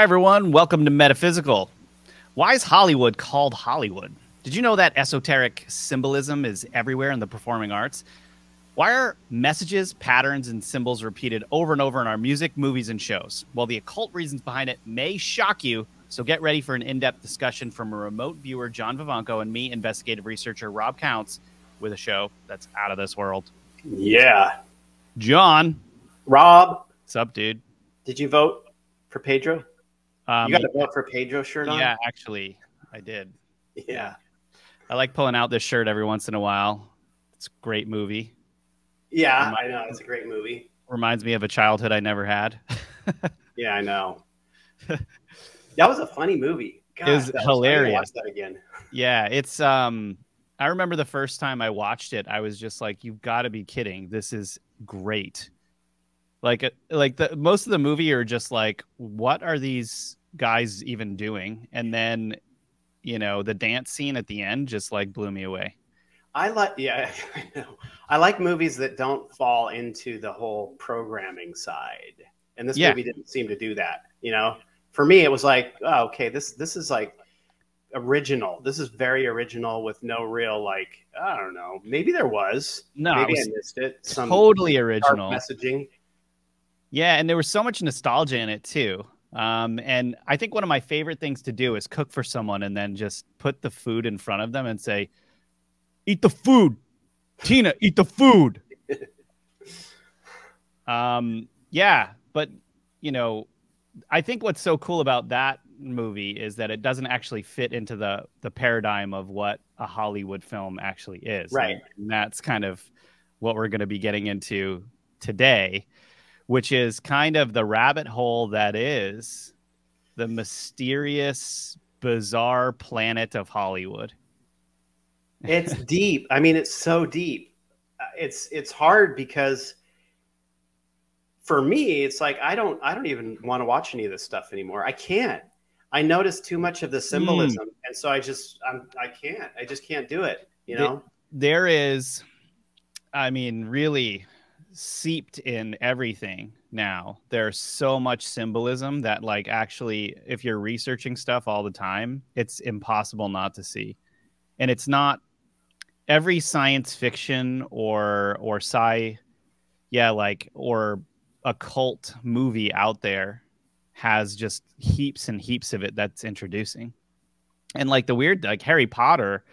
Hi, everyone. Welcome to Metaphysical. Why is Hollywood called Hollywood? Did you know that esoteric symbolism is everywhere in the performing arts? Why are messages, patterns, and symbols repeated over and over in our music, movies, and shows? Well, the occult reasons behind it may shock you, so get ready for an in depth discussion from a remote viewer, John Vivanco, and me, investigative researcher Rob Counts, with a show that's out of this world. Yeah. John. Rob. What's up, dude? Did you vote for Pedro? Um, you got a vote for Pedro shirt on? Yeah, actually, I did. Yeah. I like pulling out this shirt every once in a while. It's a great movie. Yeah, Reminds, I know. It's a great movie. Reminds me of a childhood I never had. yeah, I know. that was a funny movie. God, it was hilarious. Watch that again. Yeah, it's um I remember the first time I watched it, I was just like, "You've got to be kidding! This is great." Like, uh, like the most of the movie are just like, "What are these guys even doing? And then, you know, the dance scene at the end just like blew me away. I like, yeah, I know. I like movies that don't fall into the whole programming side, and this yeah. movie didn't seem to do that. You know, for me, it was like, oh, okay, this this is like original. This is very original with no real like, I don't know. Maybe there was. No, maybe I missed it. Some totally original messaging. Yeah, and there was so much nostalgia in it too. Um, and I think one of my favorite things to do is cook for someone and then just put the food in front of them and say, "Eat the food, Tina. Eat the food." um, yeah, but you know, I think what's so cool about that movie is that it doesn't actually fit into the the paradigm of what a Hollywood film actually is. Right. And that's kind of what we're going to be getting into today which is kind of the rabbit hole that is the mysterious, bizarre planet of Hollywood. It's deep. I mean, it's so deep. It's it's hard because for me, it's like I don't I don't even want to watch any of this stuff anymore. I can't. I notice too much of the symbolism, mm. and so I just I'm I can't. I just can't do it. You know, there is. I mean, really, seeped in everything now. There's so much symbolism that like actually if you're researching stuff all the time, it's impossible not to see. And it's not every science fiction or or sci yeah, like or occult movie out there has just heaps and heaps of it that's introducing. And like the weird like Harry Potter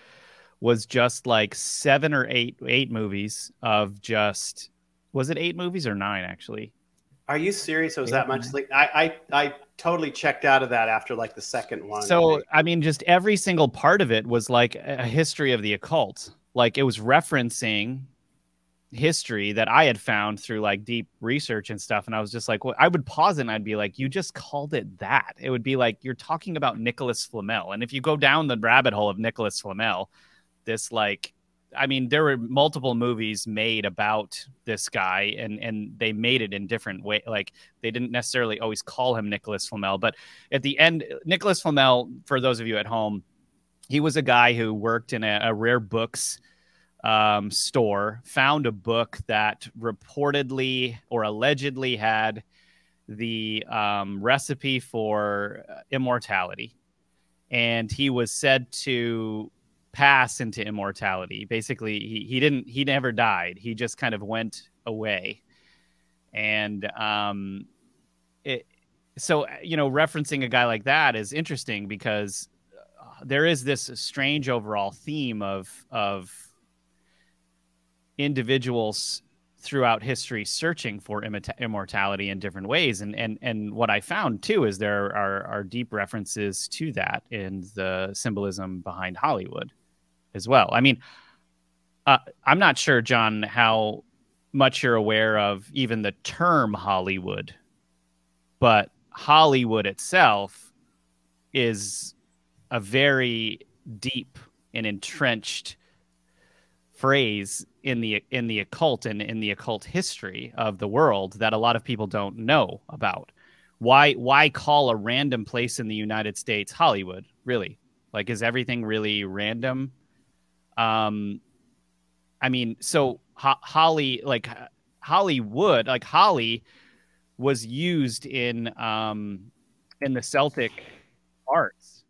was just like seven or eight eight movies of just was it eight movies or nine actually? Are you serious? It was eight, that much? Nine? Like I, I, I totally checked out of that after like the second one. So I mean, just every single part of it was like a history of the occult. Like it was referencing history that I had found through like deep research and stuff. And I was just like, well, I would pause it and I'd be like, you just called it that. It would be like you're talking about Nicholas Flamel. And if you go down the rabbit hole of Nicholas Flamel, this like I mean, there were multiple movies made about this guy, and and they made it in different way. Like they didn't necessarily always call him Nicholas Flamel, but at the end, Nicholas Flamel, for those of you at home, he was a guy who worked in a, a rare books um, store, found a book that reportedly or allegedly had the um, recipe for immortality, and he was said to pass into immortality. Basically, he, he didn't he never died. He just kind of went away. And um it so you know referencing a guy like that is interesting because uh, there is this strange overall theme of of individuals throughout history searching for immortality in different ways and and and what i found too is there are are deep references to that in the symbolism behind hollywood as well. I mean, uh, I'm not sure, John, how much you're aware of even the term Hollywood, but Hollywood itself is a very deep and entrenched phrase in the in the occult and in the occult history of the world that a lot of people don't know about. Why why call a random place in the United States Hollywood? Really? Like is everything really random? Um, I mean, so Ho- Holly, like Hollywood, like Holly was used in um, in the Celtic arts,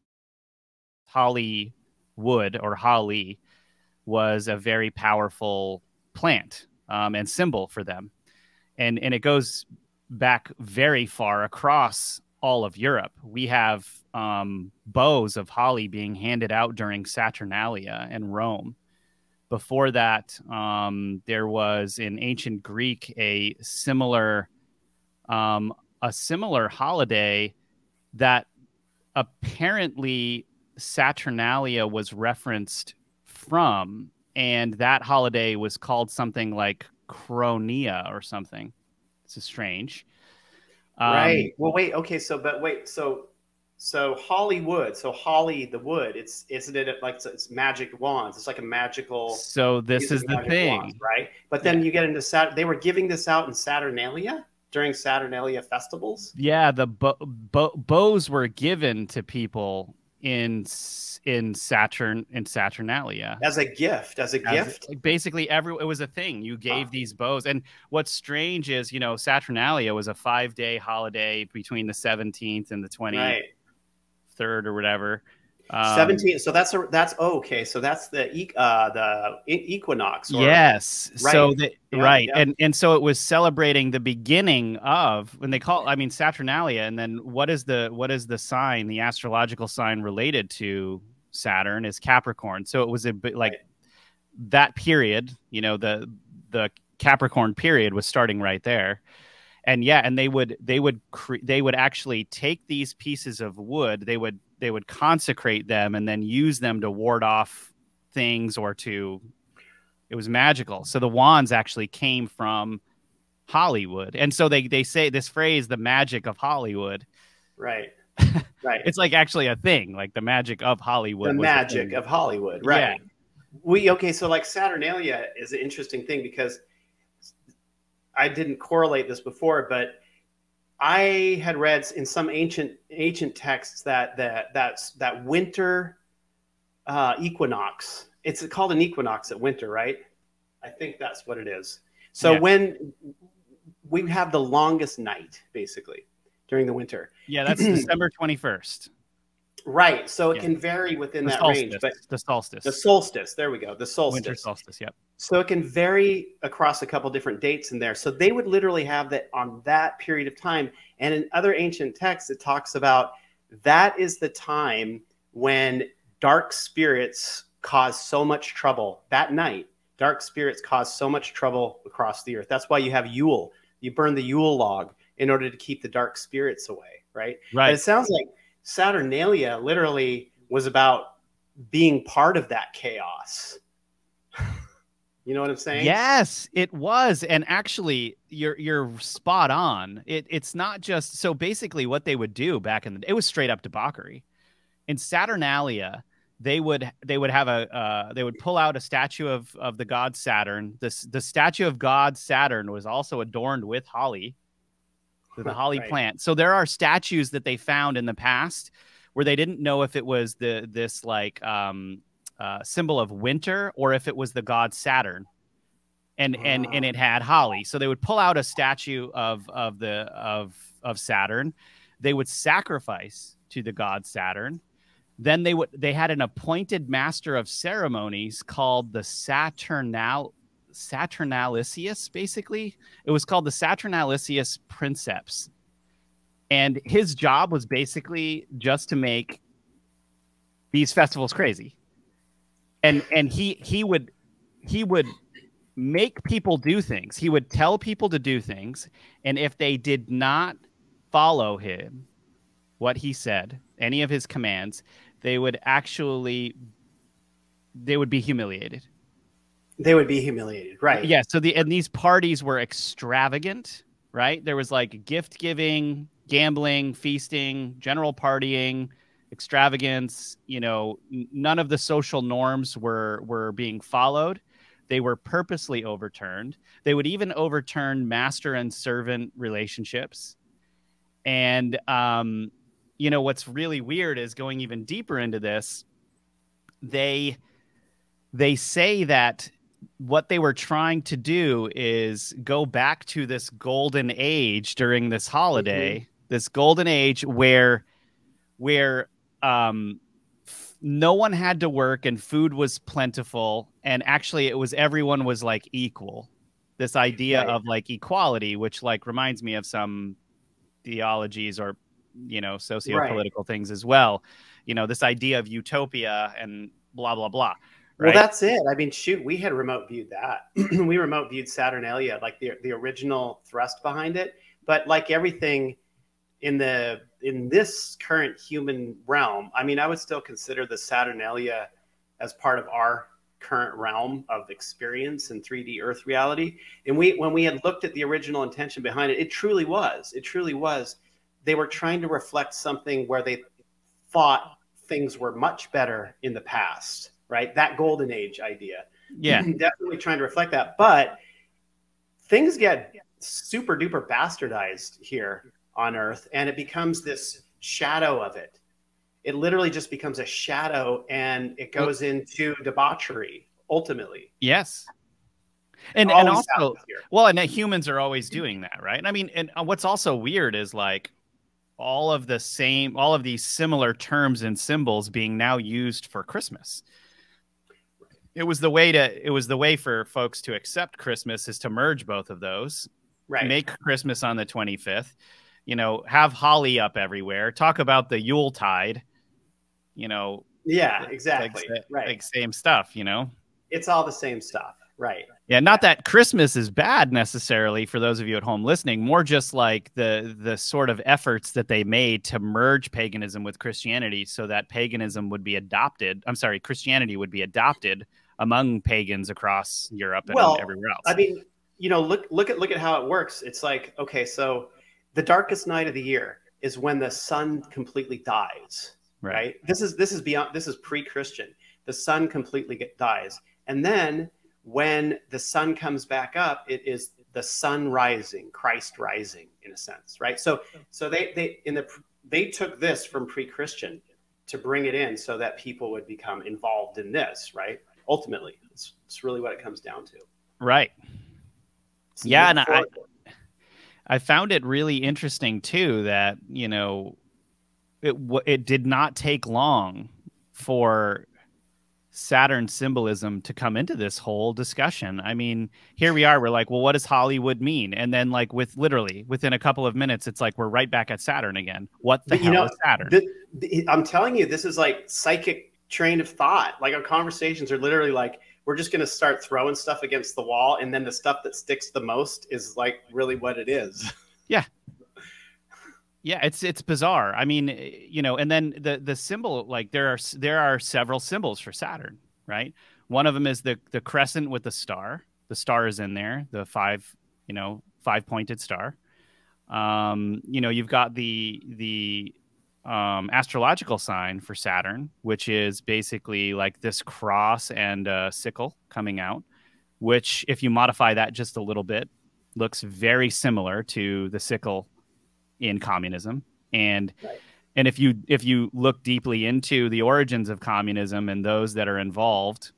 holly wood or holly was a very powerful plant um, and symbol for them, and and it goes back very far across all of Europe. We have um, boughs of holly being handed out during Saturnalia in Rome. Before that, um, there was in ancient Greek a similar um, a similar holiday that apparently Saturnalia was referenced from, and that holiday was called something like Cronia or something. Is strange. Um, right. Well, wait. Okay. So, but wait. So, so Hollywood. So Holly, the wood. It's isn't it like it's magic wands? It's like a magical. So this is the thing, wands, right? But then yeah. you get into Sat. They were giving this out in Saturnalia during Saturnalia festivals. Yeah, the bo- bo- boughs were given to people in in Saturn in Saturnalia as a gift, as a as gift. Basically, every it was a thing. You gave these boughs, and what's strange is you know Saturnalia was a five day holiday between the seventeenth and the twenty third right. or whatever. Um, 17 so that's a that's oh, okay so that's the uh the equinox or, yes right. so the, yeah, right yeah. and and so it was celebrating the beginning of when they call i mean saturnalia and then what is the what is the sign the astrological sign related to saturn is capricorn so it was a bit like right. that period you know the the capricorn period was starting right there and yeah and they would they would cre- they would actually take these pieces of wood they would they would consecrate them and then use them to ward off things or to it was magical. So the wands actually came from hollywood. And so they they say this phrase the magic of hollywood. Right. Right. It's like actually a thing like the magic of hollywood the magic of hollywood right. Yeah. we okay so like saturnalia is an interesting thing because i didn't correlate this before but I had read in some ancient ancient texts that that that's that winter uh, equinox. It's called an equinox at winter, right? I think that's what it is. So yeah. when we have the longest night, basically during the winter. Yeah, that's December twenty first. Right. So it yeah. can vary within the that range. But the solstice. The solstice. There we go. The solstice. Winter solstice. Yep. So it can vary across a couple different dates in there. So they would literally have that on that period of time. And in other ancient texts, it talks about that is the time when dark spirits cause so much trouble that night. Dark spirits cause so much trouble across the earth. That's why you have Yule. You burn the Yule log in order to keep the dark spirits away, right? Right. But it sounds like Saturnalia literally was about being part of that chaos. you know what I'm saying? Yes, it was. And actually, you're you're spot on. It it's not just so basically what they would do back in the it was straight up debauchery. In Saturnalia, they would they would have a uh, they would pull out a statue of of the god Saturn. This the statue of god Saturn was also adorned with holly the holly right. plant. So there are statues that they found in the past where they didn't know if it was the this like um, uh, symbol of winter or if it was the god Saturn. And wow. and and it had holly. So they would pull out a statue of of the of of Saturn. They would sacrifice to the god Saturn. Then they would they had an appointed master of ceremonies called the Saturnal Saturnalicius, basically. It was called the Saturnalicius Princeps. And his job was basically just to make these festivals crazy. And and he he would he would make people do things. He would tell people to do things, and if they did not follow him, what he said, any of his commands, they would actually they would be humiliated they would be humiliated, right? Yeah. So the and these parties were extravagant, right? There was like gift giving, gambling, feasting, general partying, extravagance. You know, none of the social norms were were being followed. They were purposely overturned. They would even overturn master and servant relationships. And um, you know what's really weird is going even deeper into this. They they say that what they were trying to do is go back to this golden age during this holiday, mm-hmm. this golden age where where um no one had to work and food was plentiful and actually it was everyone was like equal this idea right. of like equality which like reminds me of some theologies or you know socio-political right. things as well you know this idea of utopia and blah blah blah right? well that's it i mean shoot we had remote viewed that we remote viewed saturnalia like the, the original thrust behind it but like everything in the in this current human realm, I mean, I would still consider the Saturnalia as part of our current realm of experience and 3D Earth reality. And we, when we had looked at the original intention behind it, it truly was. It truly was. They were trying to reflect something where they thought things were much better in the past, right? That golden age idea. Yeah, definitely trying to reflect that. But things get super duper bastardized here on earth and it becomes this shadow of it it literally just becomes a shadow and it goes into debauchery ultimately yes and, and also well and humans are always doing that right And i mean and uh, what's also weird is like all of the same all of these similar terms and symbols being now used for christmas it was the way to it was the way for folks to accept christmas is to merge both of those right make christmas on the 25th you know, have holly up everywhere. Talk about the Yule tide, you know. Yeah, exactly. Like, right. Like same stuff, you know. It's all the same stuff. Right. Yeah, not that Christmas is bad necessarily for those of you at home listening, more just like the the sort of efforts that they made to merge paganism with Christianity so that paganism would be adopted. I'm sorry, Christianity would be adopted among pagans across Europe and well, everywhere else. I mean, you know, look look at look at how it works. It's like, okay, so the darkest night of the year is when the sun completely dies. Right. right? This is this is beyond this is pre-Christian. The sun completely get, dies, and then when the sun comes back up, it is the sun rising, Christ rising, in a sense, right? So so they they in the they took this from pre-Christian to bring it in so that people would become involved in this, right? Ultimately, it's, it's really what it comes down to. Right. yeah, and I, I found it really interesting too that you know it it did not take long for Saturn symbolism to come into this whole discussion. I mean, here we are. We're like, well, what does Hollywood mean? And then, like, with literally within a couple of minutes, it's like we're right back at Saturn again. What the but, hell you know, is Saturn? The, the, I'm telling you, this is like psychic train of thought. Like our conversations are literally like, we're just going to start throwing stuff against the wall and then the stuff that sticks the most is like really what it is. Yeah. Yeah it's it's bizarre. I mean you know and then the the symbol like there are there are several symbols for saturn right? One of them is the the crescent with the star. The star is in there the five you know five pointed star. Um you know you've got the the um, astrological sign for Saturn, which is basically like this cross and a sickle coming out, which, if you modify that just a little bit, looks very similar to the sickle in communism. And right. and if you if you look deeply into the origins of communism and those that are involved,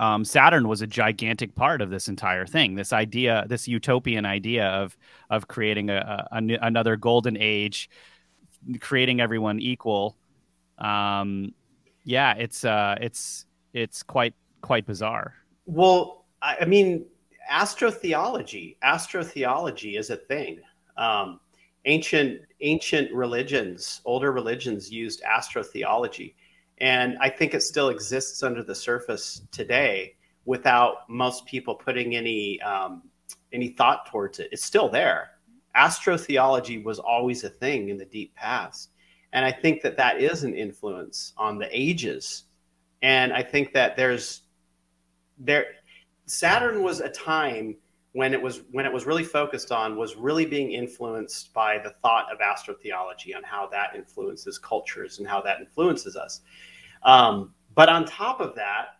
um, Saturn was a gigantic part of this entire thing. This idea, this utopian idea of of creating a, a, a another golden age creating everyone equal. Um, yeah, it's uh, it's it's quite quite bizarre. Well, I mean, astrotheology. Astrotheology is a thing. Um, ancient ancient religions, older religions, used astrotheology, and I think it still exists under the surface today without most people putting any um, any thought towards it. It's still there astrotheology was always a thing in the deep past. And I think that that is an influence on the ages. And I think that there's there Saturn was a time when it was when it was really focused on was really being influenced by the thought of astrotheology on how that influences cultures and how that influences us. Um, but on top of that,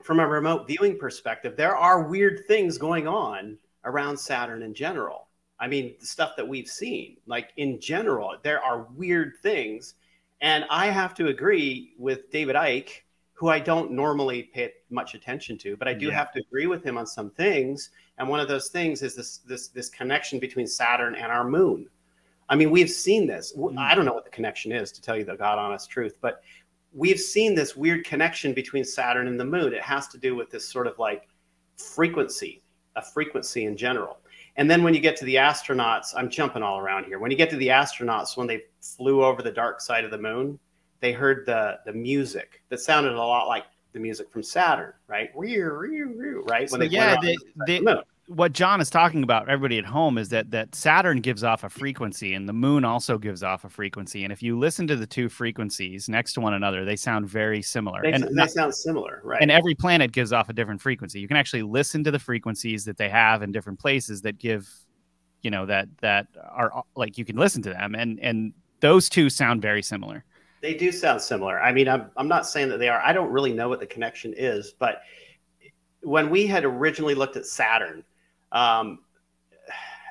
from a remote viewing perspective, there are weird things going on around Saturn in general. I mean, the stuff that we've seen, like in general, there are weird things. And I have to agree with David Icke, who I don't normally pay much attention to, but I do yeah. have to agree with him on some things. And one of those things is this this this connection between Saturn and our moon, I mean, we've seen this. Mm. I don't know what the connection is to tell you the God honest truth, but we've seen this weird connection between Saturn and the moon. It has to do with this sort of like frequency, a frequency in general. And then when you get to the astronauts, I'm jumping all around here. When you get to the astronauts, when they flew over the dark side of the moon, they heard the the music that sounded a lot like the music from Saturn, right? Right? When they yeah, they, they, the what John is talking about, everybody at home, is that that Saturn gives off a frequency, and the Moon also gives off a frequency. And if you listen to the two frequencies next to one another, they sound very similar. They, and they sound similar, right? And every planet gives off a different frequency. You can actually listen to the frequencies that they have in different places that give, you know, that that are like you can listen to them, and and those two sound very similar. They do sound similar. I mean, I'm I'm not saying that they are. I don't really know what the connection is, but when we had originally looked at Saturn um,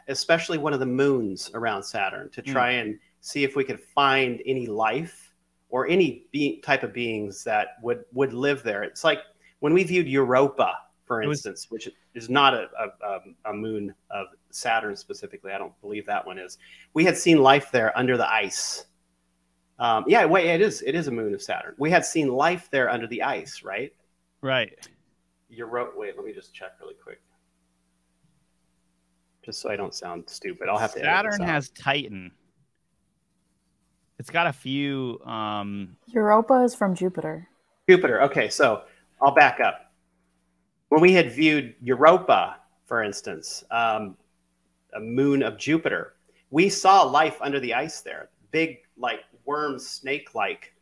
especially one of the moons around Saturn, to hmm. try mm. and see if we could find any life or any be- type of beings that would would live there. It's like when we viewed Europa, for instance, was, which is not a, a, a, moon of Saturn specifically. I don't believe that one is. We had seen life there under the ice. Um, yeah, wait, it is. It is a moon of Saturn. We had seen life there under the ice, right? Right. Europa. Wait, let me just check really quick just so I don't sound stupid. I'll have to. Saturn has Titan. It's got a few. Um... Europa is from Jupiter. Jupiter. Okay, so I'll back up. When we had viewed Europa, for instance, um, a moon of Jupiter, we saw life under the ice there. Big, like worm, snake-like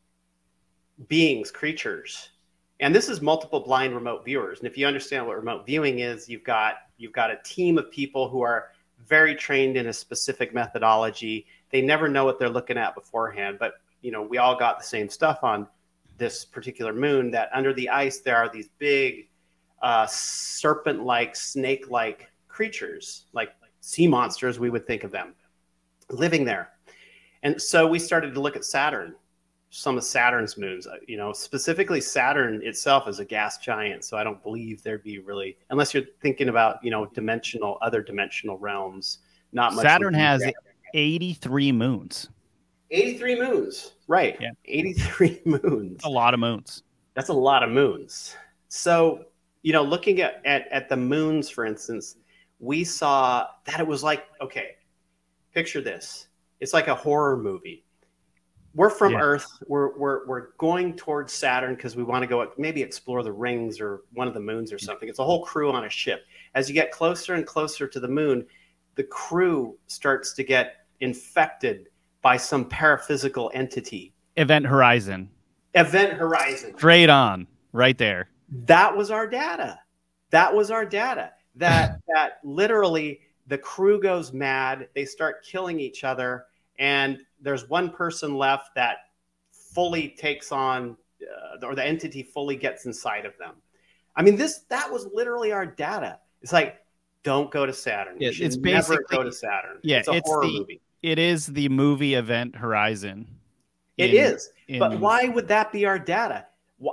beings, creatures. And this is multiple blind remote viewers. And if you understand what remote viewing is, you've got You've got a team of people who are very trained in a specific methodology. They never know what they're looking at beforehand, but you know, we all got the same stuff on this particular moon that under the ice there are these big uh, serpent-like, snake-like creatures, like sea monsters we would think of them, living there. And so we started to look at Saturn some of Saturn's moons. Uh, you know, specifically Saturn itself is a gas giant, so I don't believe there'd be really, unless you're thinking about you know dimensional, other dimensional realms. Not much. Saturn has 83 moons. 83 moons, right? Yeah, 83 moons. That's a lot of moons. That's a lot of moons. So you know, looking at at, at the moons, for instance, we saw that it was like okay, picture this. It's like a horror movie we're from yeah. Earth. We're we're we're going towards Saturn because we want to go maybe explore the rings or one of the moons or mm. something. It's a whole crew on a ship. As you get closer and closer to the moon, the crew starts to get infected by some paraphysical entity. Event Horizon. Event Horizon. Straight on, right there. That was our data. That was our data. That that literally the crew goes mad. They start killing each other and there's one person left that fully takes on uh, or the entity fully gets inside of them. I mean this that was literally our data. It's like don't go to saturn. Yeah, it's basically go to saturn. yeah it's, it's the, movie. it is the movie event horizon It in, is, in... but why would that be our data?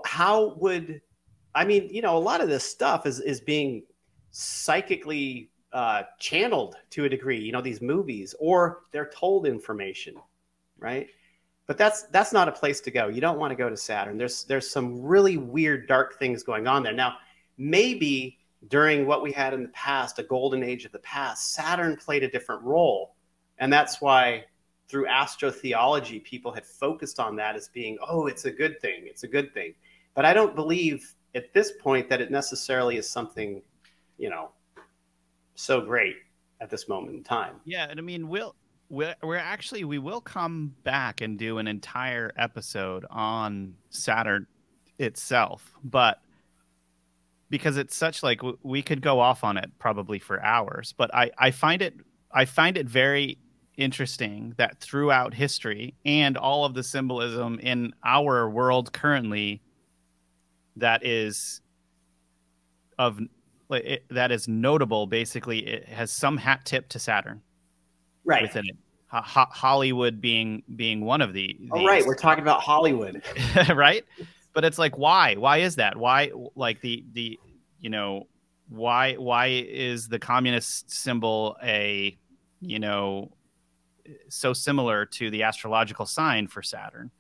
How would i mean you know a lot of this stuff is is being psychically uh, channeled to a degree, you know, these movies, or they're told information, right? But that's that's not a place to go. You don't want to go to Saturn. There's there's some really weird, dark things going on there. Now, maybe during what we had in the past, a golden age of the past, Saturn played a different role, and that's why through astrotheology, people had focused on that as being, oh, it's a good thing, it's a good thing. But I don't believe at this point that it necessarily is something, you know, so great at this moment in time. Yeah, and I mean, we'll we're, actually we will come back and do an entire episode on Saturn itself, but because it's such like we could go off on it probably for hours, but I I find it I find it very interesting that throughout history and all of the symbolism in our world currently that is of it, that is notable. Basically, it has some hat tip to Saturn, right within it. Ho- Hollywood being being one of the. All oh, right, we're talking about Hollywood, right? But it's like, why? Why is that? Why, like the the, you know, why why is the communist symbol a, you know, so similar to the astrological sign for Saturn?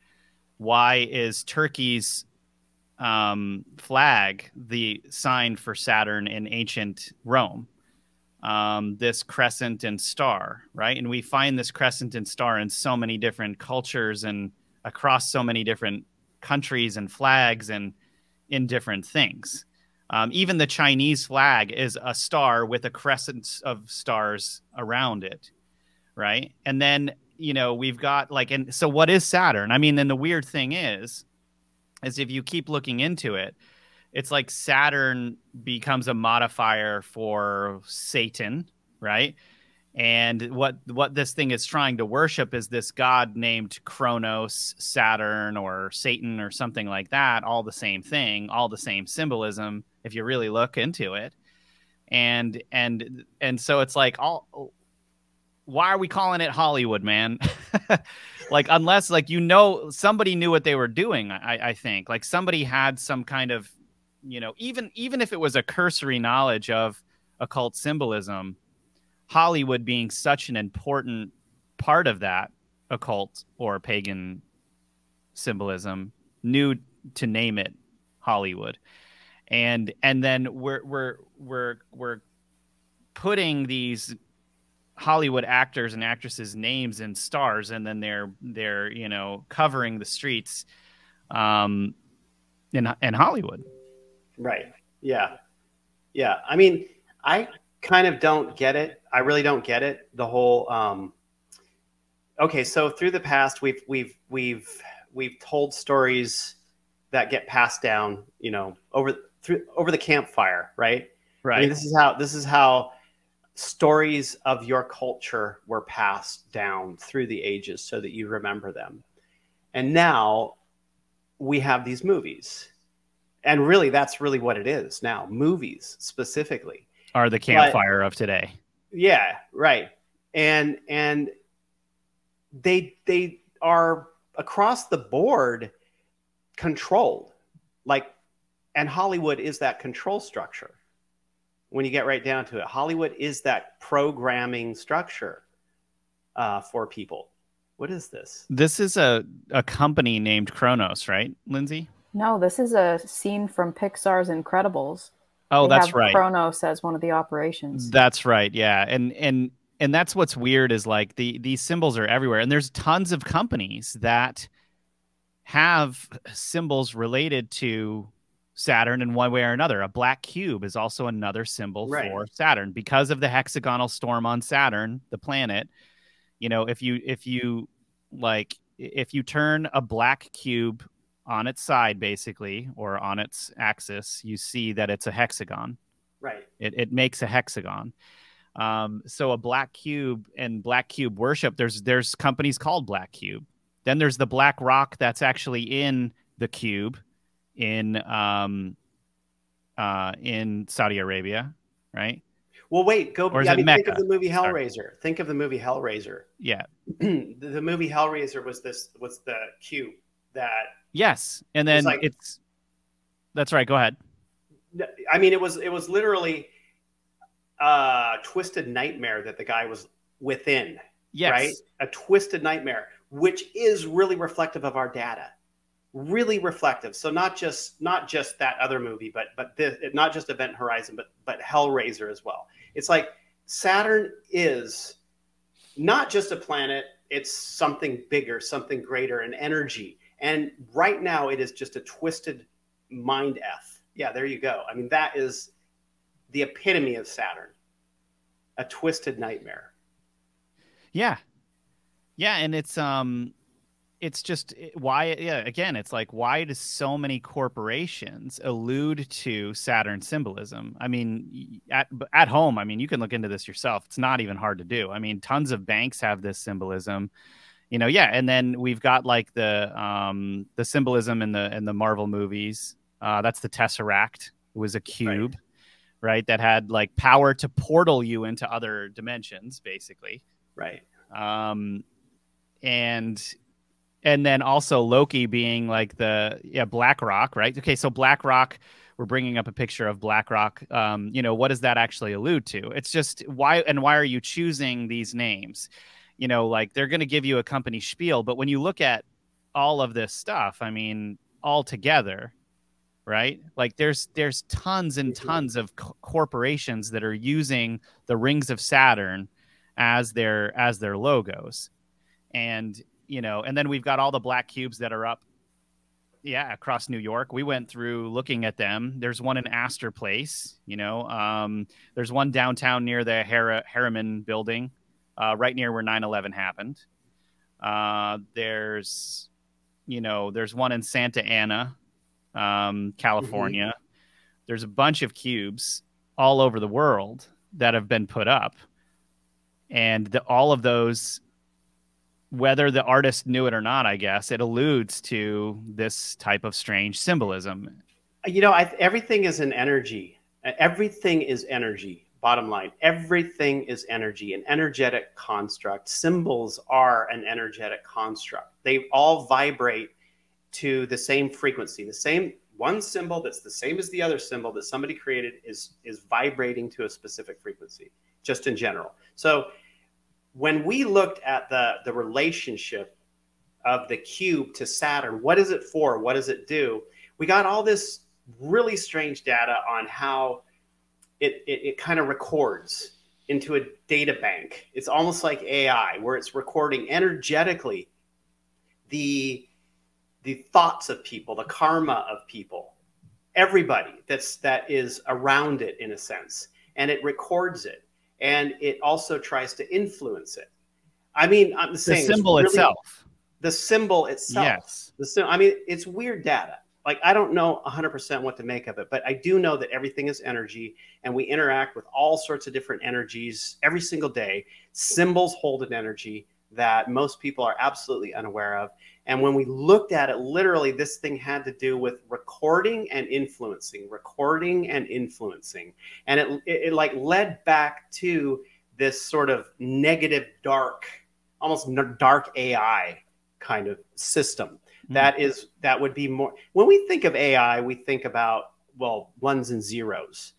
Why is Turkey's um, flag the sign for Saturn in ancient Rome? Um, this crescent and star, right? And we find this crescent and star in so many different cultures and across so many different countries and flags and in different things. Um, even the Chinese flag is a star with a crescent of stars around it, right? And then you know we've got like, and so what is Saturn? I mean, then the weird thing is, is if you keep looking into it, it's like Saturn becomes a modifier for Satan, right? And what what this thing is trying to worship is this god named Kronos, Saturn, or Satan, or something like that. All the same thing, all the same symbolism. If you really look into it, and and and so it's like all. Why are we calling it Hollywood, man? like unless like you know somebody knew what they were doing. I, I think like somebody had some kind of, you know, even even if it was a cursory knowledge of occult symbolism Hollywood being such an important part of that occult or pagan symbolism knew to name it Hollywood. And and then we're we're we're we're putting these Hollywood actors and actresses names and stars and then they're they're you know covering the streets um in in Hollywood. Right. Yeah. Yeah. I mean, I kind of don't get it. I really don't get it. The whole um, okay, so through the past, we've we've we've we've told stories that get passed down, you know, over through over the campfire, right? Right. I mean, this is how this is how stories of your culture were passed down through the ages so that you remember them. And now we have these movies. And really that's really what it is now, movies specifically are the campfire but, of today. Yeah, right. And and they they are across the board controlled. Like and Hollywood is that control structure. When you get right down to it, Hollywood is that programming structure uh, for people. What is this? This is a, a company named Kronos, right, Lindsay? No, this is a scene from Pixar's Incredibles. Oh, they that's right. Kronos as one of the operations. That's right. Yeah, and and and that's what's weird is like the these symbols are everywhere, and there's tons of companies that have symbols related to Saturn in one way or another. A black cube is also another symbol right. for Saturn because of the hexagonal storm on Saturn, the planet. You know, if you if you like if you turn a black cube on its side, basically, or on its axis, you see that it's a hexagon. Right. It, it makes a hexagon. Um, so a black cube and black cube worship, there's there's companies called Black Cube. Then there's the black rock that's actually in the cube in um, uh, in Saudi Arabia, right? Well, wait, go. Or I mean, think of the movie Hellraiser. Sorry. Think of the movie Hellraiser. Yeah, the, the, movie Hellraiser was this was the cue that Yes, and then like, it's that's right. Go ahead. I mean, it was it was literally a twisted nightmare that the guy was within. Yes. Right, a twisted nightmare, which is really reflective of our data. Really reflective. So not just not just that other movie, but but this, not just Event Horizon, but but Hellraiser as well. It's like Saturn is not just a planet; it's something bigger, something greater, an energy and right now, it is just a twisted mind F. Yeah, there you go. I mean, that is the epitome of Saturn a twisted nightmare. Yeah. Yeah. And it's, um, it's just why yeah again it's like why do so many corporations allude to saturn symbolism i mean at at home i mean you can look into this yourself it's not even hard to do i mean tons of banks have this symbolism you know, yeah, and then we've got like the um the symbolism in the in the Marvel movies. Uh, that's the Tesseract. It was a cube, right. right? That had like power to portal you into other dimensions, basically. Right. Um, and and then also Loki being like the yeah BlackRock, right? Okay, so BlackRock. We're bringing up a picture of BlackRock. Um, you know, what does that actually allude to? It's just why and why are you choosing these names? you know, like they're going to give you a company spiel, but when you look at all of this stuff, I mean, all together, right? Like there's there's tons and tons of co- corporations that are using the rings of Saturn as their as their logos. And, you know, and then we've got all the black cubes that are up yeah, across New York. We went through looking at them. There's one in Astor Place, you know. Um, there's one downtown near the Har- Harriman building, uh, right near where 9/11 happened. Uh, there's, you know, there's one in Santa Ana, um, California. Mm-hmm. There's a bunch of cubes all over the world that have been put up, and the, all of those whether the artist knew it or not, I guess it alludes to this type of strange symbolism. You know, I, everything is an energy. Everything is energy. Bottom line, everything is energy, an energetic construct. Symbols are an energetic construct. They all vibrate to the same frequency. The same one symbol that's the same as the other symbol that somebody created is is vibrating to a specific frequency, just in general. So when we looked at the the relationship of the cube to Saturn, what is it for? What does it do? We got all this really strange data on how it, it, it kind of records into a data bank. It's almost like AI, where it's recording energetically the the thoughts of people, the karma of people, everybody that's that is around it in a sense, and it records it and it also tries to influence it. I mean, I'm saying the symbol really, itself. The symbol itself. Yes. The sim- I mean, it's weird data. Like I don't know 100% what to make of it, but I do know that everything is energy, and we interact with all sorts of different energies every single day. Symbols hold an energy that most people are absolutely unaware of. And when we looked at it, literally, this thing had to do with recording and influencing, recording and influencing. And it, it, it like led back to this sort of negative, dark, almost dark AI kind of system. Mm. That is, that would be more, when we think of AI, we think about, well, ones and zeros.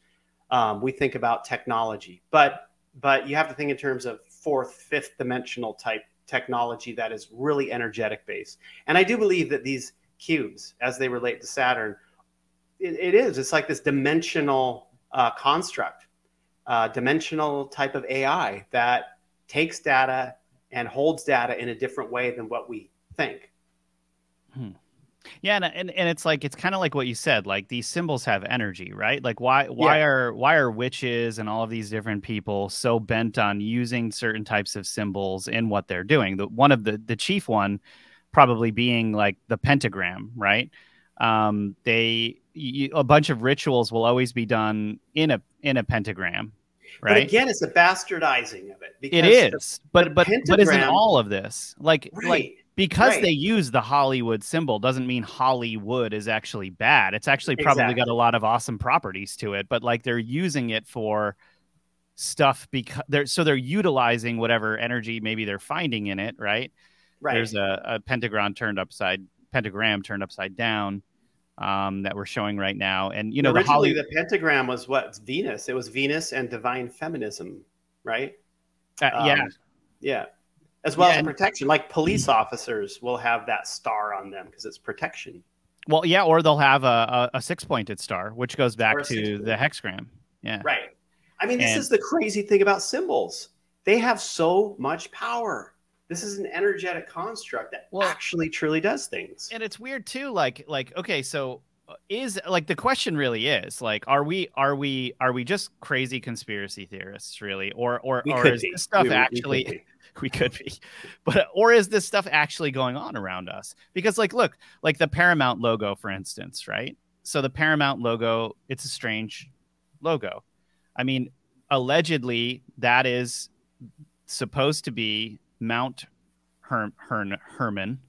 Um, we think about technology, but, but you have to think in terms of fourth, fifth dimensional type technology that is really energetic based. And I do believe that these cubes, as they relate to Saturn, it, it is. It's like this dimensional uh, construct, uh, dimensional type of AI that takes data and holds data in a different way than what we think. Hmm. Yeah, and, and and it's like it's kind of like what you said. Like these symbols have energy, right? Like why why yeah. are why are witches and all of these different people so bent on using certain types of symbols in what they're doing? The one of the the chief one probably being like the pentagram, right? Um, they you, a bunch of rituals will always be done in a in a pentagram, right? But again, it's a bastardizing of it. It is, the, but the but but isn't all of this like right. like because right. they use the Hollywood symbol doesn't mean Hollywood is actually bad. It's actually probably exactly. got a lot of awesome properties to it, but like they're using it for stuff because they're so they're utilizing whatever energy maybe they're finding in it, right? Right. There's a, a pentagram turned upside pentagram turned upside down um, that we're showing right now, and you know originally the, Holly- the pentagram was what Venus. It was Venus and divine feminism, right? Uh, yeah, um, yeah as well yeah, as protection. Like police officers will have that star on them because it's protection. Well, yeah, or they'll have a, a, a six pointed star, which goes back to the hexagram. Yeah. Right. I mean, this and, is the crazy thing about symbols. They have so much power. This is an energetic construct that well, actually truly does things. And it's weird too. Like, like, okay, so uh, is like the question really is like are we are we are we just crazy conspiracy theorists really or or, or is be. this stuff we, actually we could be. But or is this stuff actually going on around us? Because like look like the paramount logo for instance right? So the paramount logo it's a strange logo. I mean allegedly that is supposed to be mount Herm, Herm, Hermon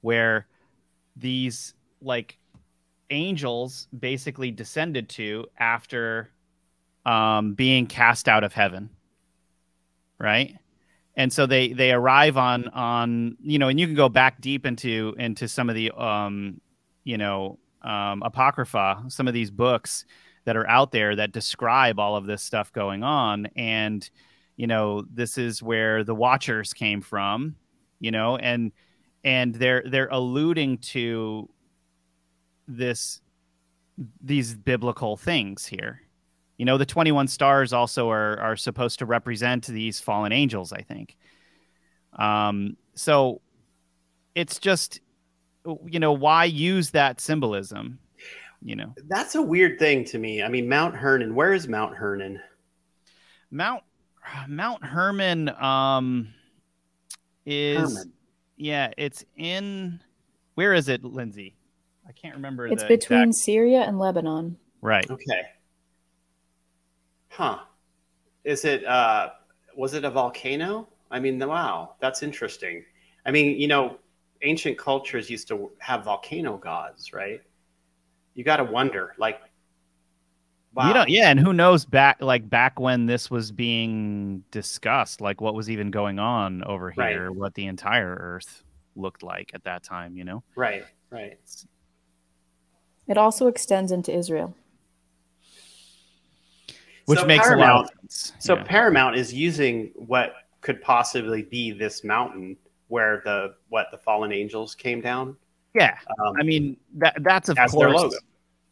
where these like angels basically descended to after um, being cast out of heaven right and so they they arrive on on you know and you can go back deep into into some of the um you know um apocrypha some of these books that are out there that describe all of this stuff going on. And you know this is where the watchers came from you know and and they're they're alluding to this these biblical things here you know the 21 stars also are are supposed to represent these fallen angels i think um so it's just you know why use that symbolism you know that's a weird thing to me i mean mount hermon where is mount hermon mount Mount Hermon um is Hermon. yeah, it's in where is it, Lindsay? I can't remember. It's between exact... Syria and Lebanon. Right. Okay. Huh. Is it uh was it a volcano? I mean, wow, that's interesting. I mean, you know, ancient cultures used to have volcano gods, right? You got to wonder, like, Wow. You don't, yeah, and who knows back like back when this was being discussed, like what was even going on over here, right. what the entire Earth looked like at that time, you know? Right, right. It also extends into Israel. Which so makes Paramount, a lot of sense. So yeah. Paramount is using what could possibly be this mountain where the what the fallen angels came down. Yeah, um, I mean that that's of course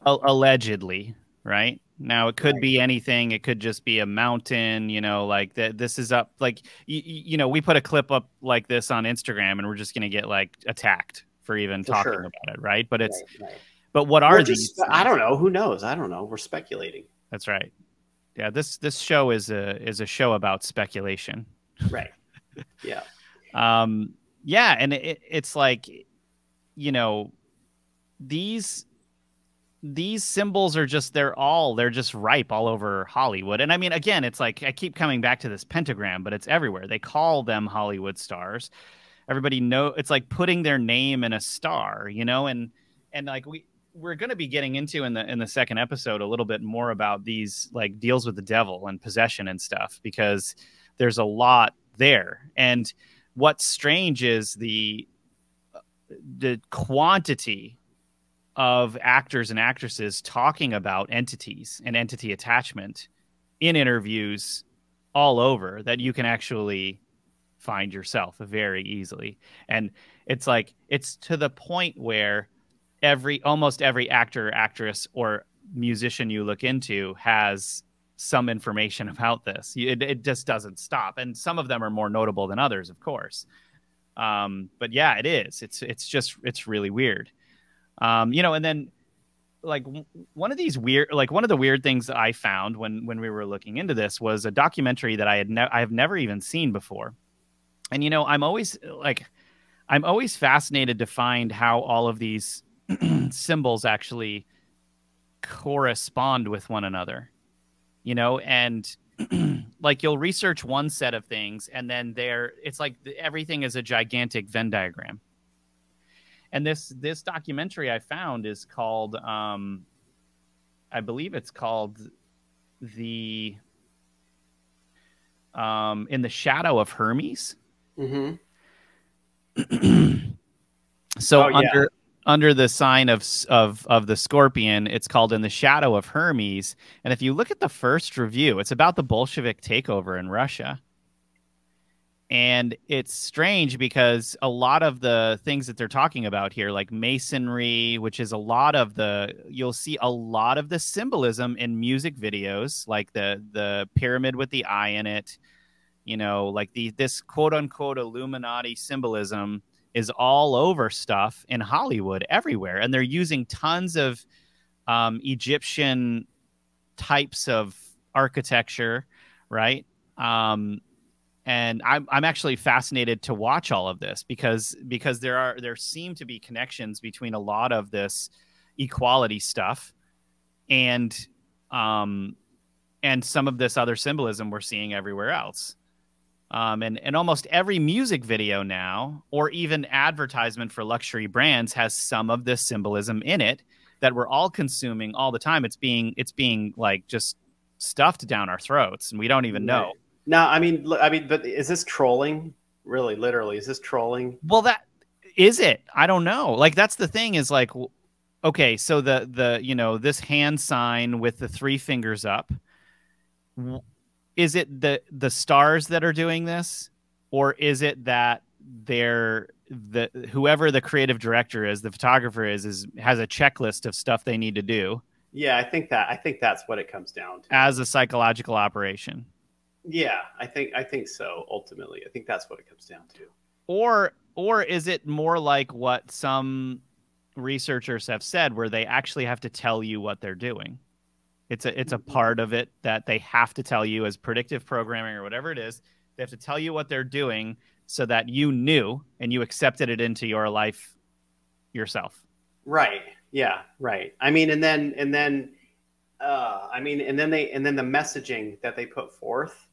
allegedly right now it could right. be anything. It could just be a mountain, you know, like that. This is up, like you, you know, we put a clip up like this on Instagram, and we're just gonna get like attacked for even for talking sure. about it, right? But it's, right, right. but what are these? Just, I don't know. Who knows? I don't know. We're speculating. That's right. Yeah this this show is a is a show about speculation. Right. Yeah. um. Yeah, and it, it's like, you know, these these symbols are just they're all they're just ripe all over Hollywood. And I mean again, it's like I keep coming back to this pentagram, but it's everywhere. They call them Hollywood stars. Everybody know it's like putting their name in a star, you know, and and like we we're going to be getting into in the in the second episode a little bit more about these like deals with the devil and possession and stuff because there's a lot there. And what's strange is the uh, the quantity of actors and actresses talking about entities and entity attachment in interviews all over that you can actually find yourself very easily. And it's like it's to the point where every almost every actor, actress, or musician you look into has some information about this. It, it just doesn't stop, and some of them are more notable than others, of course. Um, but yeah, it is. It's it's just it's really weird. Um, you know, and then like one of these weird like one of the weird things that I found when when we were looking into this was a documentary that I had ne- I have never even seen before. And you know, I'm always like I'm always fascinated to find how all of these symbols actually correspond with one another. You know, and like you'll research one set of things and then there it's like everything is a gigantic Venn diagram and this this documentary I found is called um, I believe it's called the um, in the shadow of Hermes. Mm-hmm. so oh, yeah. Under the sign of of of the scorpion, it's called in the shadow of Hermes. And if you look at the first review, it's about the Bolshevik takeover in Russia. And it's strange because a lot of the things that they're talking about here, like masonry, which is a lot of the, you'll see a lot of the symbolism in music videos, like the the pyramid with the eye in it, you know, like the this quote unquote Illuminati symbolism is all over stuff in Hollywood everywhere, and they're using tons of um, Egyptian types of architecture, right? Um, and I'm I'm actually fascinated to watch all of this because because there are there seem to be connections between a lot of this equality stuff and um and some of this other symbolism we're seeing everywhere else. Um, and and almost every music video now, or even advertisement for luxury brands, has some of this symbolism in it that we're all consuming all the time. It's being it's being like just stuffed down our throats, and we don't even know. No, I mean, I mean, but is this trolling? Really, literally, is this trolling? Well, that is it. I don't know. Like that's the thing is like, okay, so the the you know this hand sign with the three fingers up. Is it the the stars that are doing this or is it that they're the whoever the creative director is the photographer is is has a checklist of stuff they need to do? Yeah i think that i think that's what it comes down to. As a psychological operation. Yeah i think i think so ultimately. I think that's what it comes down to. Or or is it more like what some researchers have said where they actually have to tell you what they're doing it's a it's a part of it that they have to tell you as predictive programming or whatever it is. They have to tell you what they're doing so that you knew and you accepted it into your life yourself. Right. Yeah. Right. I mean and then and then uh i mean and then they and then the messaging that they put forth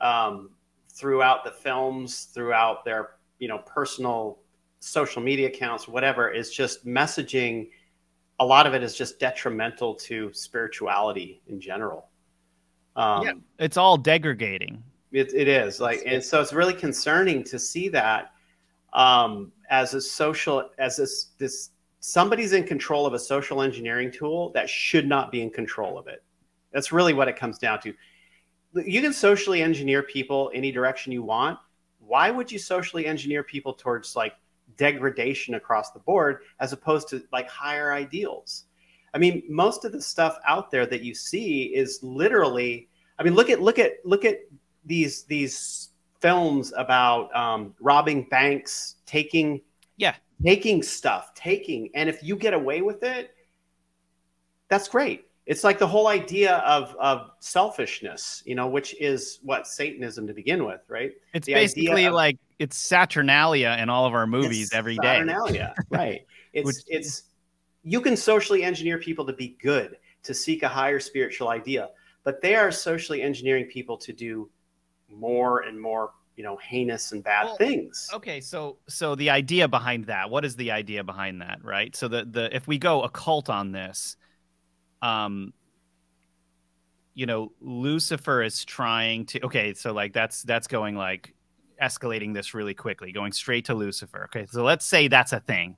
um throughout the films throughout their you know personal social media accounts whatever is just messaging a lot of it is just detrimental to spirituality in general um, yeah, it's all degrading it, it is like, and so it's really concerning to see that um, as a social, as this, this somebody's in control of a social engineering tool that should not be in control of it. That's really what it comes down to. You can socially engineer people any direction you want. Why would you socially engineer people towards like degradation across the board as opposed to like higher ideals? I mean, most of the stuff out there that you see is literally. I mean, look at look at look at these these films about um, robbing banks, taking yeah, taking stuff, taking, and if you get away with it, that's great. It's like the whole idea of of selfishness, you know, which is what Satanism to begin with, right? It's the basically of, like it's Saturnalia in all of our movies every day. Saturnalia, right? It's which, it's you can socially engineer people to be good, to seek a higher spiritual idea, but they are socially engineering people to do more and more you know heinous and bad well, things okay so so the idea behind that what is the idea behind that right so the the if we go occult on this um you know lucifer is trying to okay so like that's that's going like escalating this really quickly going straight to lucifer okay so let's say that's a thing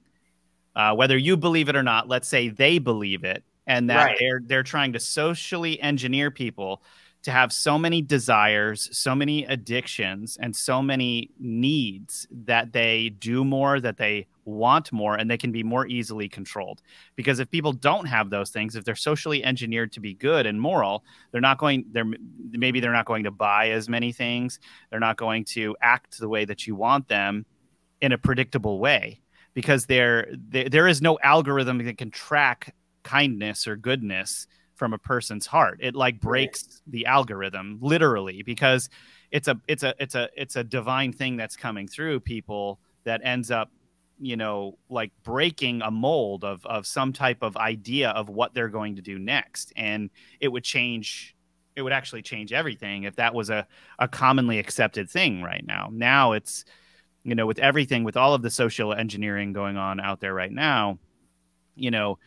uh, whether you believe it or not let's say they believe it and that right. they're they're trying to socially engineer people to have so many desires, so many addictions, and so many needs that they do more, that they want more, and they can be more easily controlled. Because if people don't have those things, if they're socially engineered to be good and moral, they're not going. They're maybe they're not going to buy as many things. They're not going to act the way that you want them in a predictable way because there there is no algorithm that can track kindness or goodness from a person's heart. It like breaks the algorithm literally because it's a it's a it's a it's a divine thing that's coming through people that ends up you know like breaking a mold of of some type of idea of what they're going to do next and it would change it would actually change everything if that was a a commonly accepted thing right now now it's you know with everything with all of the social engineering going on out there right now you know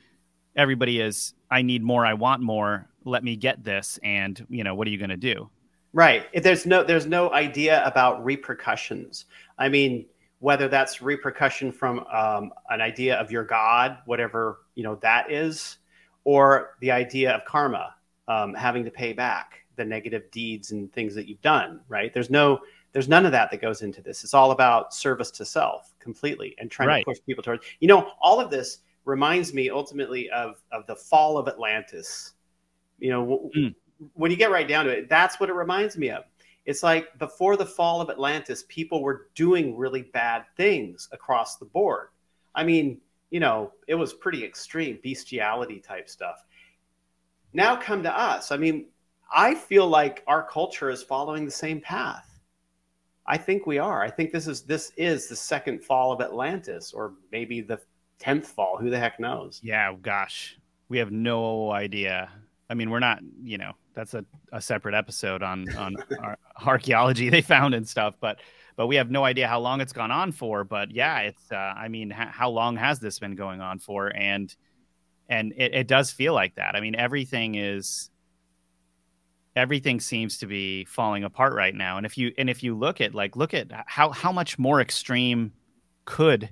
everybody is I need more, I want more, let me get this and you know, what are you going to do? Right. If there's no there's no idea about repercussions. I mean, whether that's repercussion from um, an idea of your God, whatever you know that is, or the idea of karma, um, having to pay back the negative deeds and things that you've done. Right? There's no there's none of that that goes into this. It's all about service to self completely and trying right. to push people towards. You know, all of this reminds me ultimately of of the fall of Atlantis. You know, mm. when you get right down to it, that's what it reminds me of. It's like before the fall of Atlantis, people were doing really bad things across the board. I mean, you know, it was pretty extreme bestiality type stuff. Now come to us. I mean, I feel like our culture is following the same path. I think we are. I think this is this is the second fall of Atlantis, or maybe the tenth fall. Who the heck knows? Yeah, gosh, we have no idea. I mean, we're not, you know, that's a, a separate episode on on archaeology they found and stuff, but but we have no idea how long it's gone on for. But yeah, it's. Uh, I mean, ha- how long has this been going on for? And and it, it does feel like that. I mean, everything is everything seems to be falling apart right now. And if you and if you look at like look at how how much more extreme could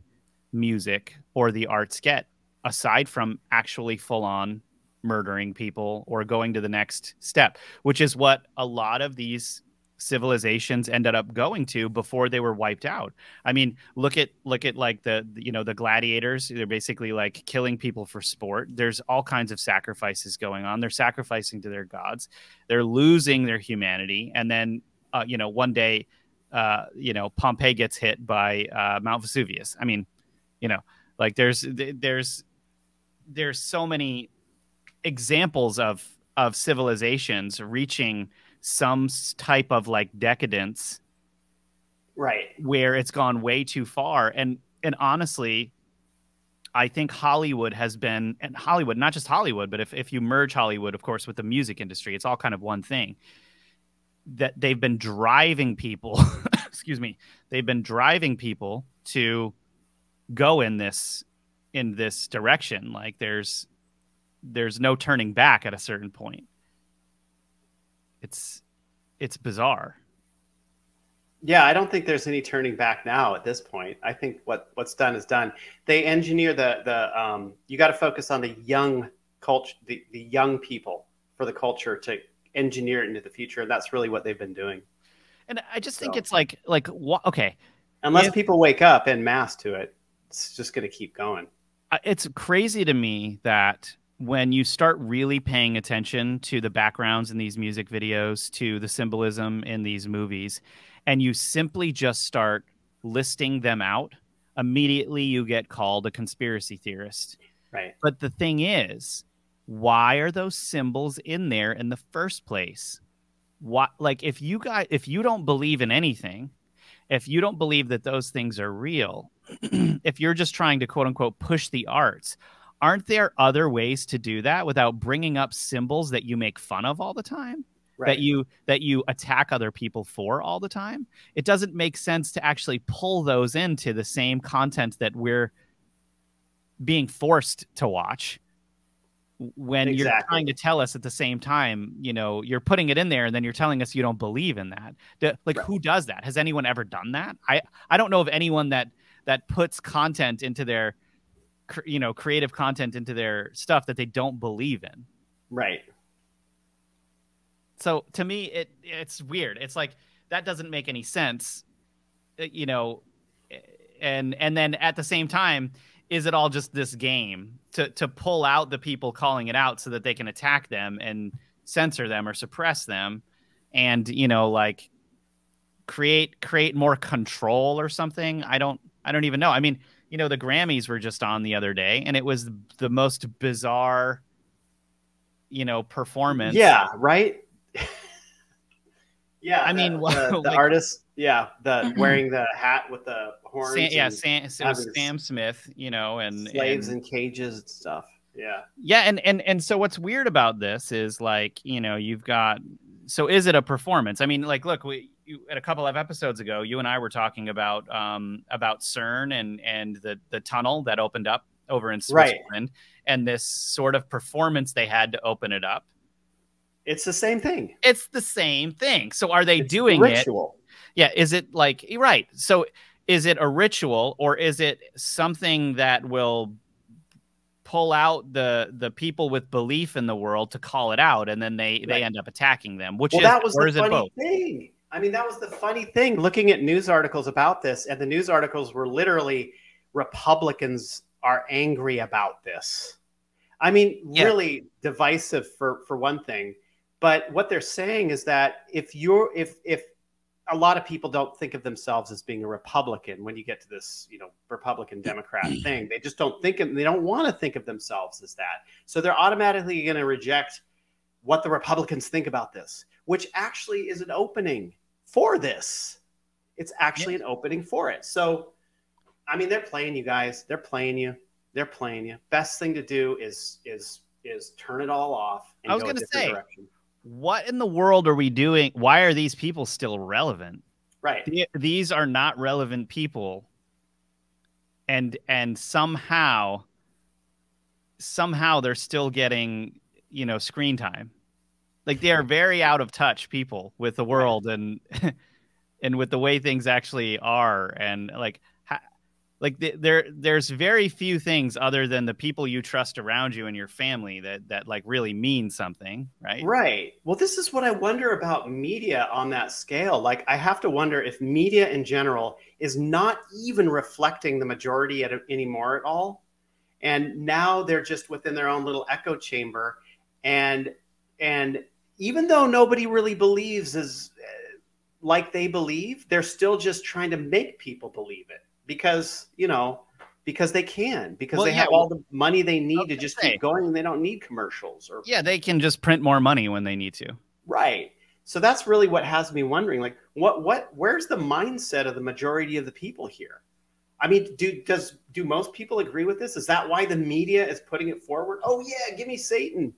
music or the arts get aside from actually full on murdering people or going to the next step, which is what a lot of these civilizations ended up going to before they were wiped out. I mean, look at look at like the you know the gladiators. They're basically like killing people for sport. There's all kinds of sacrifices going on. They're sacrificing to their gods. They're losing their humanity, and then uh, you know one day, uh, you know Pompeii gets hit by uh, Mount Vesuvius. I mean, you know, like there's there's there's so many examples of of civilizations reaching some type of like decadence right. where it's gone way too far. And and honestly i think hollywood has been and hollywood not just hollywood but if, if you merge hollywood of course with the music industry it's all kind of one thing. That they've been driving people excuse me they've been driving people to go in this in this direction. Like there's there's no turning back at a certain point it's it's bizarre. Yeah, I don't think there's any turning back now at this point. I think what what's done is done. They engineer the the um, you got to focus on the young culture, the, the young people for the culture to engineer it into the future, and that's really what they've been doing. And I just think so. it's like like okay, unless if, people wake up and masse to it, it's just going to keep going. It's crazy to me that when you start really paying attention to the backgrounds in these music videos, to the symbolism in these movies, and you simply just start listing them out, immediately you get called a conspiracy theorist. Right. But the thing is, why are those symbols in there in the first place? What like if you got if you don't believe in anything, if you don't believe that those things are real, if you're just trying to quote unquote push the arts, aren't there other ways to do that without bringing up symbols that you make fun of all the time? Right. that you that you attack other people for all the time it doesn't make sense to actually pull those into the same content that we're being forced to watch when exactly. you're trying to tell us at the same time you know you're putting it in there and then you're telling us you don't believe in that like right. who does that has anyone ever done that i i don't know of anyone that that puts content into their you know creative content into their stuff that they don't believe in. Right. So to me it it's weird. It's like that doesn't make any sense uh, you know and and then at the same time is it all just this game to to pull out the people calling it out so that they can attack them and censor them or suppress them and you know like create create more control or something? I don't i don't even know. I mean you know, the Grammys were just on the other day, and it was the most bizarre, you know, performance. Yeah, right. yeah, I mean, the, the like, artist, yeah, the wearing the hat with the horns. Sam, yeah, Sam, Sam Smith, you know, and slaves and, in cages and stuff. Yeah, yeah, and and and so what's weird about this is like, you know, you've got. So is it a performance? I mean, like, look, we you, at a couple of episodes ago, you and I were talking about um, about CERN and and the the tunnel that opened up over in Switzerland, right. and this sort of performance they had to open it up. It's the same thing. It's the same thing. So are they it's doing ritual. it? Yeah. Is it like right? So is it a ritual or is it something that will pull out the the people with belief in the world to call it out and then they right. they end up attacking them which well, is that was or the funny thing I mean, that was the funny thing looking at news articles about this, and the news articles were literally Republicans are angry about this. I mean, yeah. really divisive for for one thing. But what they're saying is that if you're if if a lot of people don't think of themselves as being a Republican when you get to this, you know, Republican Democrat thing. They just don't think of, they don't want to think of themselves as that. So they're automatically going to reject what the Republicans think about this, which actually is an opening for this. It's actually an opening for it. So, I mean, they're playing you guys. They're playing you. They're playing you. Best thing to do is is is turn it all off. I was going to say, direction. what in the world are we doing? Why are these people still relevant? Right. These are not relevant people, and and somehow, somehow they're still getting you know screen time like they are very out of touch people with the world and and with the way things actually are. And like like the, there there's very few things other than the people you trust around you and your family that that like really mean something right? Right. Well this is what i wonder about media on that scale. Like i have to wonder if media in general is not even reflecting the majority at, anymore at all. And now they're just within their own little echo chamber. And and even though nobody really believes as uh, like they believe they're still just trying to make people believe it because you know because they can because well, they yeah, have all the money they need to just say. keep going. And they don't need commercials or yeah they can just print more money when they need to. Right. So that's really what has me wondering like what what where's the mindset of the majority of the people here? I mean do does do most people agree with this? Is that why the media is putting it forward? Oh yeah give me satan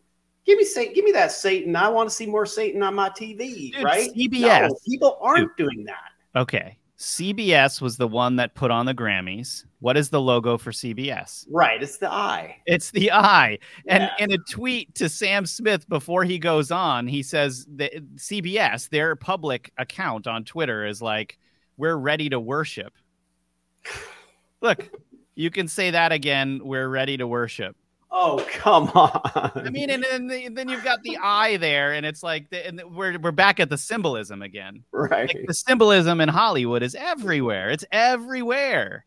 give me satan give me that satan i want to see more satan on my tv Dude, right cbs no, people aren't Dude. doing that okay CBS was the one that put on the Grammys. What is the logo for CBS? Right, it's the eye. It's the eye. And in a tweet to Sam Smith before he goes on, he says that CBS, their public account on Twitter is like, "We're ready to worship." Look, you can say that again. We're ready to worship. Oh come on! I mean, and, and, then you've got the eye there, and it's like, the, and we're we're back at the symbolism again. Right. Like the symbolism in Hollywood is everywhere. It's everywhere.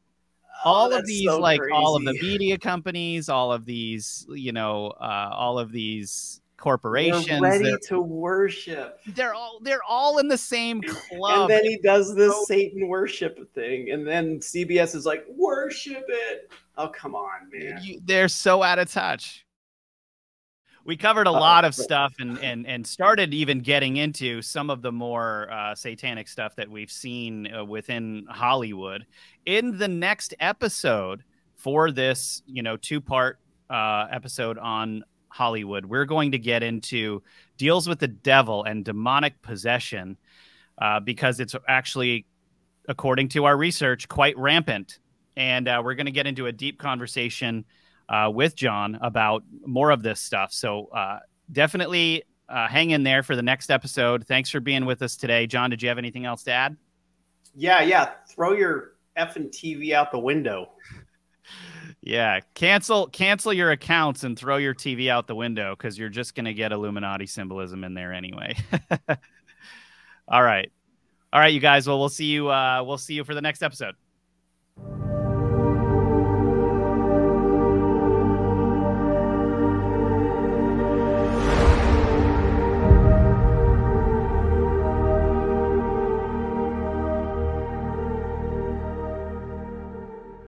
Oh, all of these, so like crazy. all of the media companies, all of these, you know, uh, all of these corporations. They're ready to worship. They're all they're all in the same club. And then he does this Satan worship thing, and then CBS is like, worship it. Oh, come on, man. You, they're so out of touch. We covered a lot of stuff and, and, and started even getting into some of the more uh, satanic stuff that we've seen uh, within Hollywood. In the next episode for this, you know, two part uh, episode on Hollywood, we're going to get into deals with the devil and demonic possession uh, because it's actually, according to our research, quite rampant and uh, we're going to get into a deep conversation uh, with John about more of this stuff. So uh, definitely uh, hang in there for the next episode. Thanks for being with us today, John. Did you have anything else to add? Yeah, yeah. Throw your effing TV out the window. Yeah, cancel cancel your accounts and throw your TV out the window because you're just going to get Illuminati symbolism in there anyway. All right, all right, you guys. Well, we'll see you. Uh, we'll see you for the next episode.